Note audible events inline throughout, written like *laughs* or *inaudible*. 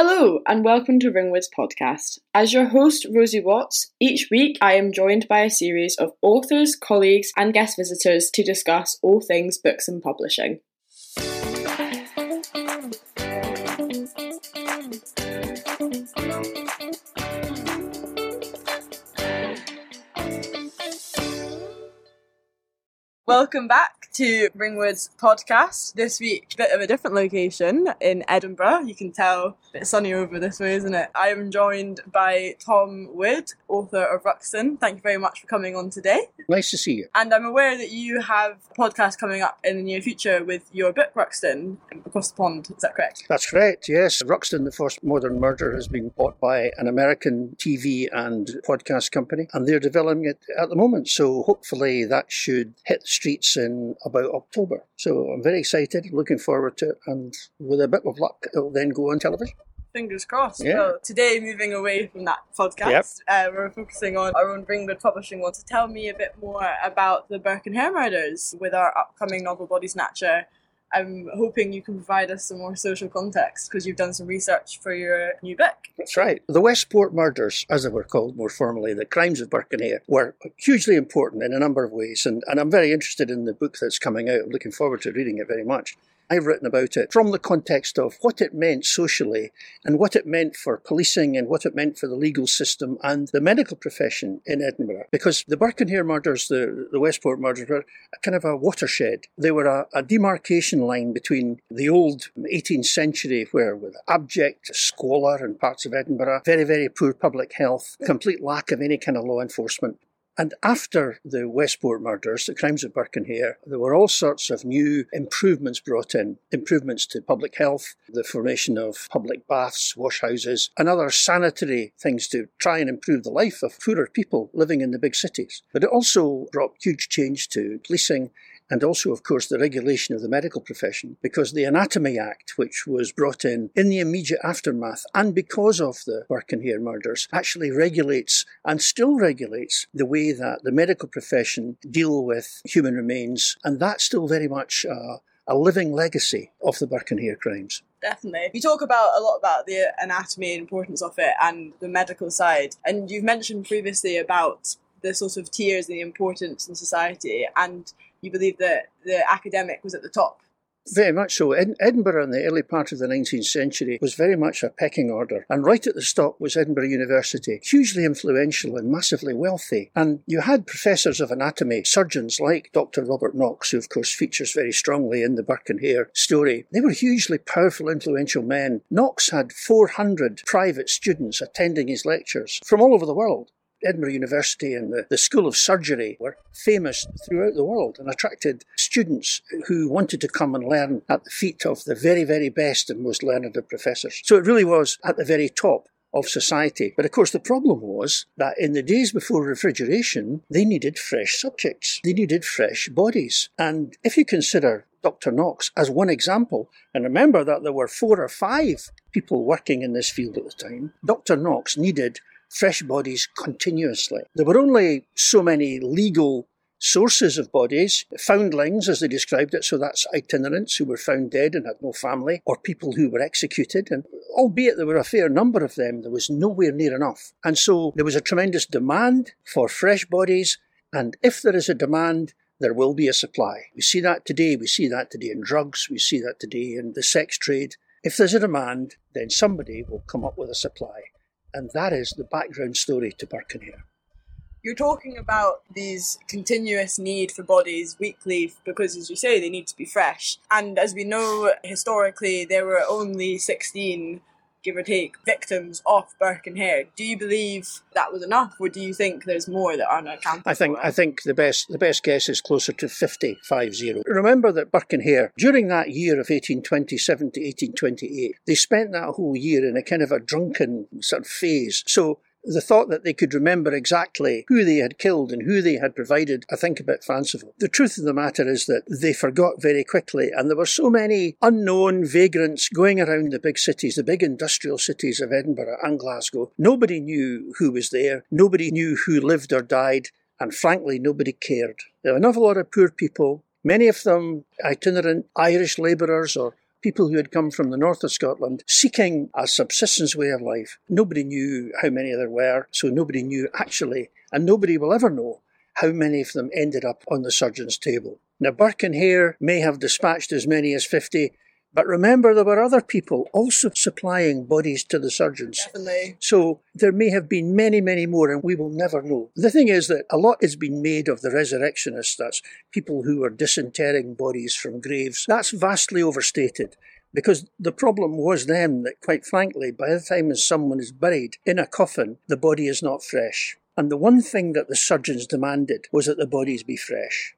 Hello, and welcome to Ringwood's podcast. As your host, Rosie Watts, each week I am joined by a series of authors, colleagues, and guest visitors to discuss all things books and publishing. Welcome back to Ringwood's podcast. This week, a bit of a different location in Edinburgh. You can tell a bit sunny over this way, isn't it? I am joined by Tom Wood, author of Ruxton. Thank you very much for coming on today. Nice to see you. And I'm aware that you have a podcast coming up in the near future with your book Ruxton across the pond. Is that correct? That's correct, yes. Ruxton, the first modern murder, has been bought by an American TV and podcast company, and they're developing it at the moment. So hopefully that should hit the streets in about October. So I'm very excited, looking forward to it, and with a bit of luck, it'll then go on television. Fingers crossed. Yeah. Well, today, moving away from that podcast, Yep. uh, we're focusing on our own Ringwood Publishing. Want to tell me a bit more about the Burke and Hare murders with our upcoming novel Bodysnatcher? I'm hoping you can provide us some more social context because you've done some research for your new book. That's right. The Westport murders, as they were called more formally, the crimes of Hare, were hugely important in a number of ways. And, and I'm very interested in the book that's coming out. I'm looking forward to reading it very much. I've written about it from the context of what it meant socially and what it meant for policing and what it meant for the legal system and the medical profession in Edinburgh. Because the Burke and murders, the, the Westport murders, were kind of a watershed. They were a, a demarcation line between the old 18th century, where with abject squalor in parts of Edinburgh, very, very poor public health, complete lack of any kind of law enforcement, and after the Westport murders, the crimes of Hare, there were all sorts of new improvements brought in. Improvements to public health, the formation of public baths, washhouses, and other sanitary things to try and improve the life of poorer people living in the big cities. But it also brought huge change to policing and also, of course, the regulation of the medical profession, because the Anatomy Act, which was brought in in the immediate aftermath and because of the Burke and murders, actually regulates and still regulates the way that the medical profession deal with human remains, and that's still very much uh, a living legacy of the Burke crimes. Definitely. You talk about a lot about the anatomy and importance of it and the medical side. And you've mentioned previously about the sort of tiers and the importance in society. And you believe that the academic was at the top. Very much so. Ed- Edinburgh in the early part of the 19th century was very much a pecking order. And right at the top was Edinburgh University, hugely influential and massively wealthy. And you had professors of anatomy, surgeons like Dr. Robert Knox, who of course features very strongly in the Burke and Hare story. They were hugely powerful, influential men. Knox had 400 private students attending his lectures from all over the world. Edinburgh University and the, the School of Surgery were famous throughout the world and attracted students who wanted to come and learn at the feet of the very, very best and most learned of professors. So it really was at the very top of society. But of course, the problem was that in the days before refrigeration, they needed fresh subjects. They needed fresh bodies. And if you consider Dr. Knox as one example, and remember that there were four or five people working in this field at the time, Dr. Knox needed fresh bodies continuously. There were only so many legal sources of bodies, foundlings as they described it, so that's itinerants who were found dead and had no family, or people who were executed, and albeit there were a fair number of them, there was nowhere near enough. And so there was a tremendous demand for fresh bodies, and if there is a demand, there will be a supply. We see that today, we see that today in drugs, we see that today in the sex trade. If there's a demand, then somebody will come up with a supply. And that is the background story to Burke and You're talking about these continuous need for bodies weekly because, as you say, they need to be fresh. And as we know, historically, there were only 16, give or take, victims of Burke and Hare. Do you believe that was enough, or do you think there's more that aren't accounted I think for? I think the best the best guess is closer to 50, 50. Remember that Burke and Hare, during that year of 1827 to 1828, they spent that whole year in a kind of a drunken sort of phase. So the thought that they could remember exactly who they had killed and who they had provided, I think a bit fanciful. The truth of the matter is that they forgot very quickly, and there were so many unknown vagrants going around the big cities, the big industrial cities of Edinburgh and Glasgow. Nobody knew who was there, nobody knew who lived or died, and frankly, nobody cared. There were an awful lot of poor people, many of them itinerant Irish labourers or people who had come from the north of Scotland seeking a subsistence way of life. Nobody knew how many there were, so nobody knew actually, and nobody will ever know how many of them ended up on the surgeon's table. Now, Burke and Hare may have dispatched as many as 50, but remember, there were other people also supplying bodies to the surgeons. Definitely. So there may have been many, many more, and we will never know. The thing is that a lot has been made of the resurrectionists, that's people who were disinterring bodies from graves. That's vastly overstated. Because the problem was then that, quite frankly, by the time someone is buried in a coffin, the body is not fresh. And the one thing that the surgeons demanded was that the bodies be fresh.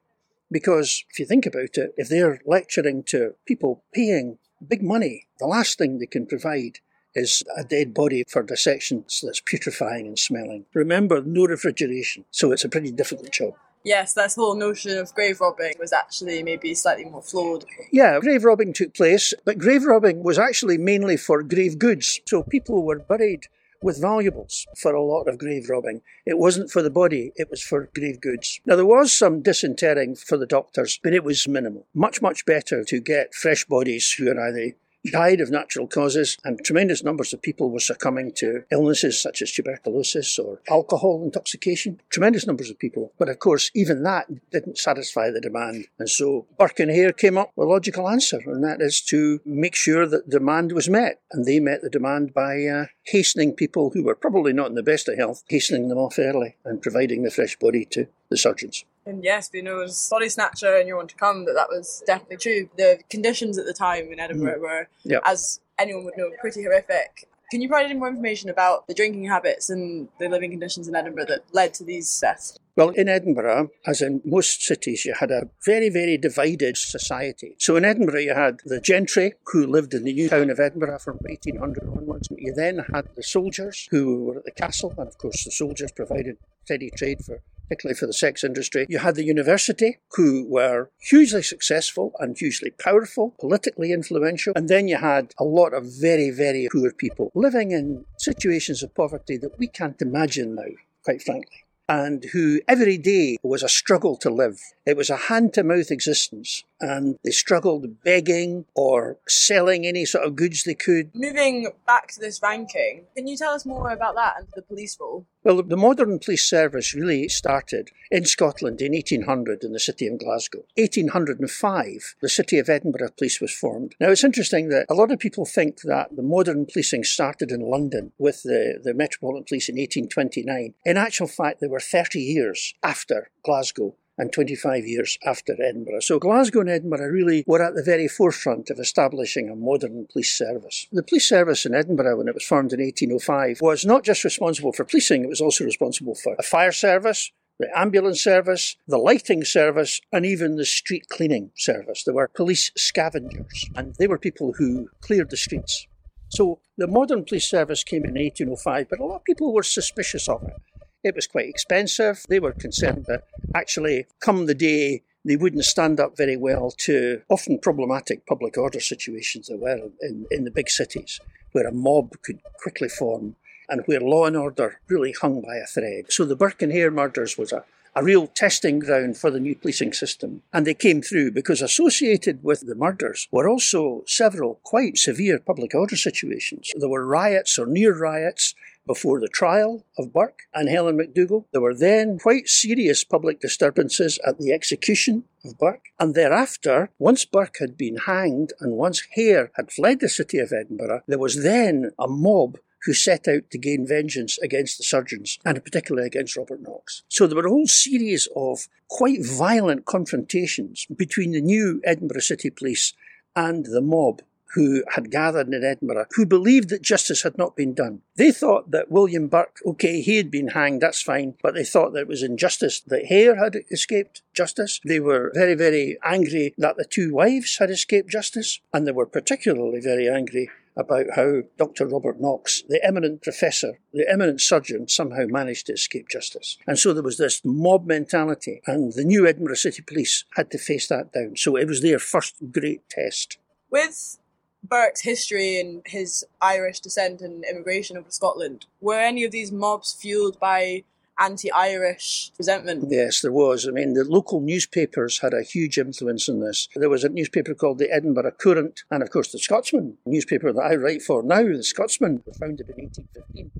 Because if you think about it, if they're lecturing to people paying big money, the last thing they can provide is a dead body for dissection that's putrefying and smelling. Remember, no refrigeration, so it's a pretty difficult job. Yes, that whole notion of grave robbing was actually maybe slightly more flawed. Yeah, grave robbing took place, but grave robbing was actually mainly for grave goods. So people were buried with valuables for a lot of grave robbing. It wasn't for the body, it was for grave goods. Now, there was some disinterring for the doctors, but it was minimal. Much, much better to get fresh bodies who are either died of natural causes, and tremendous numbers of people were succumbing to illnesses such as tuberculosis or alcohol intoxication. Tremendous numbers of people. But of course, even that didn't satisfy the demand. And so Burke and Hare came up with a logical answer, and that is to make sure that demand was met. And they met the demand by uh, hastening people who were probably not in the best of health, hastening them off early and providing the fresh body to the surgeons. And yes, we know as Bodysnatcher and You Want to Come that that was definitely true. The conditions at the time in Edinburgh mm. were, yep. as anyone would know, pretty horrific. Can you provide any more information about the drinking habits and the living conditions in Edinburgh that led to these deaths? Well, in Edinburgh, as in most cities, you had a very, very divided society. So in Edinburgh, you had the gentry who lived in the new town of Edinburgh from 1800 onwards. You then had the soldiers who were at the castle, and of course, the soldiers provided steady trade for particularly for the sex industry. You had the university, who were hugely successful and hugely powerful, politically influential. And then you had a lot of very, very poor people living in situations of poverty that we can't imagine now, quite frankly and who every day was a struggle to live. It was a hand to mouth existence, and they struggled begging or selling any sort of goods they could. Moving back to this ranking, can you tell us more about that and the police role? Well, the modern police service really started in Scotland in 1800 in the city of Glasgow. 1805, the city of Edinburgh Police was formed. Now, it's interesting that a lot of people think that the modern policing started in London with the, the Metropolitan Police in 1829. In actual fact, they were 30 years after Glasgow and 25 years after Edinburgh. So Glasgow and Edinburgh really were at the very forefront of establishing a modern police service. The police service in Edinburgh, when it was formed in 1805, was not just responsible for policing, it was also responsible for a fire service, the ambulance service, the lighting service, and even the street cleaning service. There were police scavengers, and they were people who cleared the streets. So the modern police service came in 1805, but a lot of people were suspicious of it. It was quite expensive. They were concerned that actually, come the day, they wouldn't stand up very well to often problematic public order situations there were in, in the big cities, where a mob could quickly form and where law and order really hung by a thread. So the Burke and Hare murders was a, a real testing ground for the new policing system. And they came through because associated with the murders were also several quite severe public order situations. There were riots or near riots before the trial of Burke and Helen McDougall. There were then quite serious public disturbances at the execution of Burke. And thereafter, once Burke had been hanged and once Hare had fled the city of Edinburgh, there was then a mob who set out to gain vengeance against the surgeons, and particularly against Robert Knox. So there were a whole series of quite violent confrontations between the new Edinburgh City Police and the mob who had gathered in Edinburgh who believed that justice had not been done. They thought that William Burke, okay, he had been hanged, that's fine, but they thought that it was injustice that Hare had escaped justice. They were very, very angry that the two wives had escaped justice, and they were particularly very angry about how Dr. Robert Knox, the eminent professor, the eminent surgeon, somehow managed to escape justice. And so there was this mob mentality, and the new Edinburgh City Police had to face that down. So it was their first great test. With Burke's history and his Irish descent and immigration over Scotland, were any of these mobs fueled by anti-Irish resentment. Yes, there was. I mean, the local newspapers had a huge influence in this. There was a newspaper called the Edinburgh Courant, and of course the Scotsman, newspaper that I write for now. The Scotsman was founded in 1815.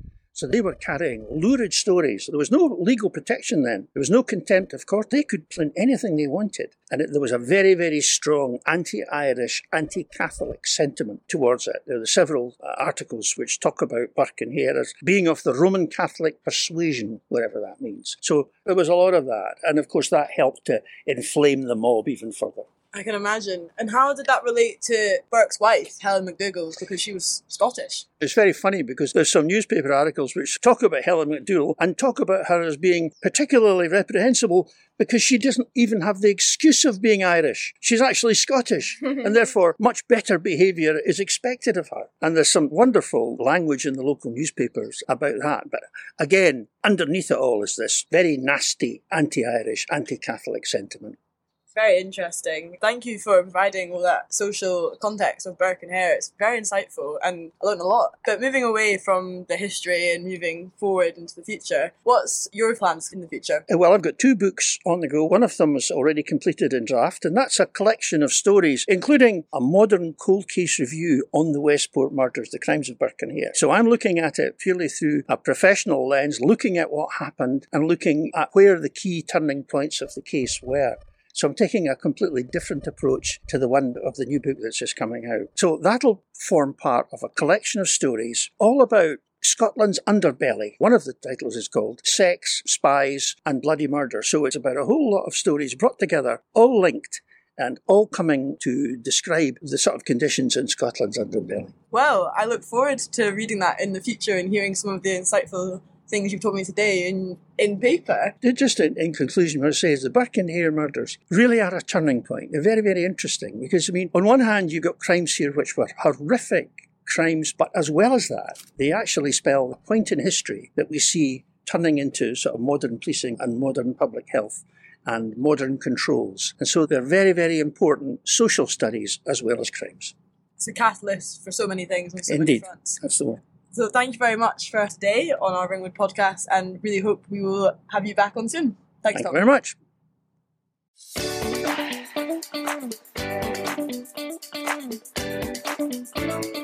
So they were carrying lurid stories. There was no legal protection then. There was no contempt of court. They could print anything they wanted. And it, there was a very, very strong anti Irish, anti Catholic sentiment towards it. There are several uh, articles which talk about Burke and Hare as being of the Roman Catholic persuasion, whatever that means. So there was a lot of that. And of course, that helped to inflame the mob even further. I can imagine. And how did that relate to Burke's wife, Helen McDougall, because she was Scottish? It's very funny because there's some newspaper articles which talk about Helen McDougall and talk about her as being particularly reprehensible because she doesn't even have the excuse of being Irish. She's actually Scottish, *laughs* and therefore much better behaviour is expected of her. And there's some wonderful language in the local newspapers about that. But again, underneath it all is this very nasty anti Irish, anti Catholic sentiment very interesting. Thank you for providing all that social context of Burke and Hare. It's very insightful and I learned a lot. But moving away from the history and moving forward into the future, what's your plans in the future? Uh, well, I've got two books on the go. One of them is already completed in draft, and that's a collection of stories, including a modern cold case review on the Westport murders, the crimes of Burke and Hare. So I'm looking at it purely through a professional lens, looking at what happened and looking at where the key turning points of the case were. So I'm taking a completely different approach to the one of the new book that's just coming out. So that'll form part of a collection of stories all about Scotland's underbelly. One of the titles is called Sex, Spies, and Bloody Murder. So it's about a whole lot of stories brought together, all linked and all coming to describe the sort of conditions in Scotland's underbelly. Well, I look forward to reading that in the future and hearing some of the insightful things you've told me today in, in paper. Just in, in conclusion, what I say is the Burke and Hare murders really are a turning point. They're very, very interesting because, I mean, on one hand, you've got crimes here which were horrific crimes, but as well as that, they actually spell the point in history that we see turning into sort of modern policing and modern public health and modern controls. And so they're very, very important social studies as well as crimes. It's a catalyst for so many things on so Indeed. many fronts. One. So thank you very much for today on our Ringwood podcast and really hope we will have you back on soon. Thanks, thank very much. Thank you.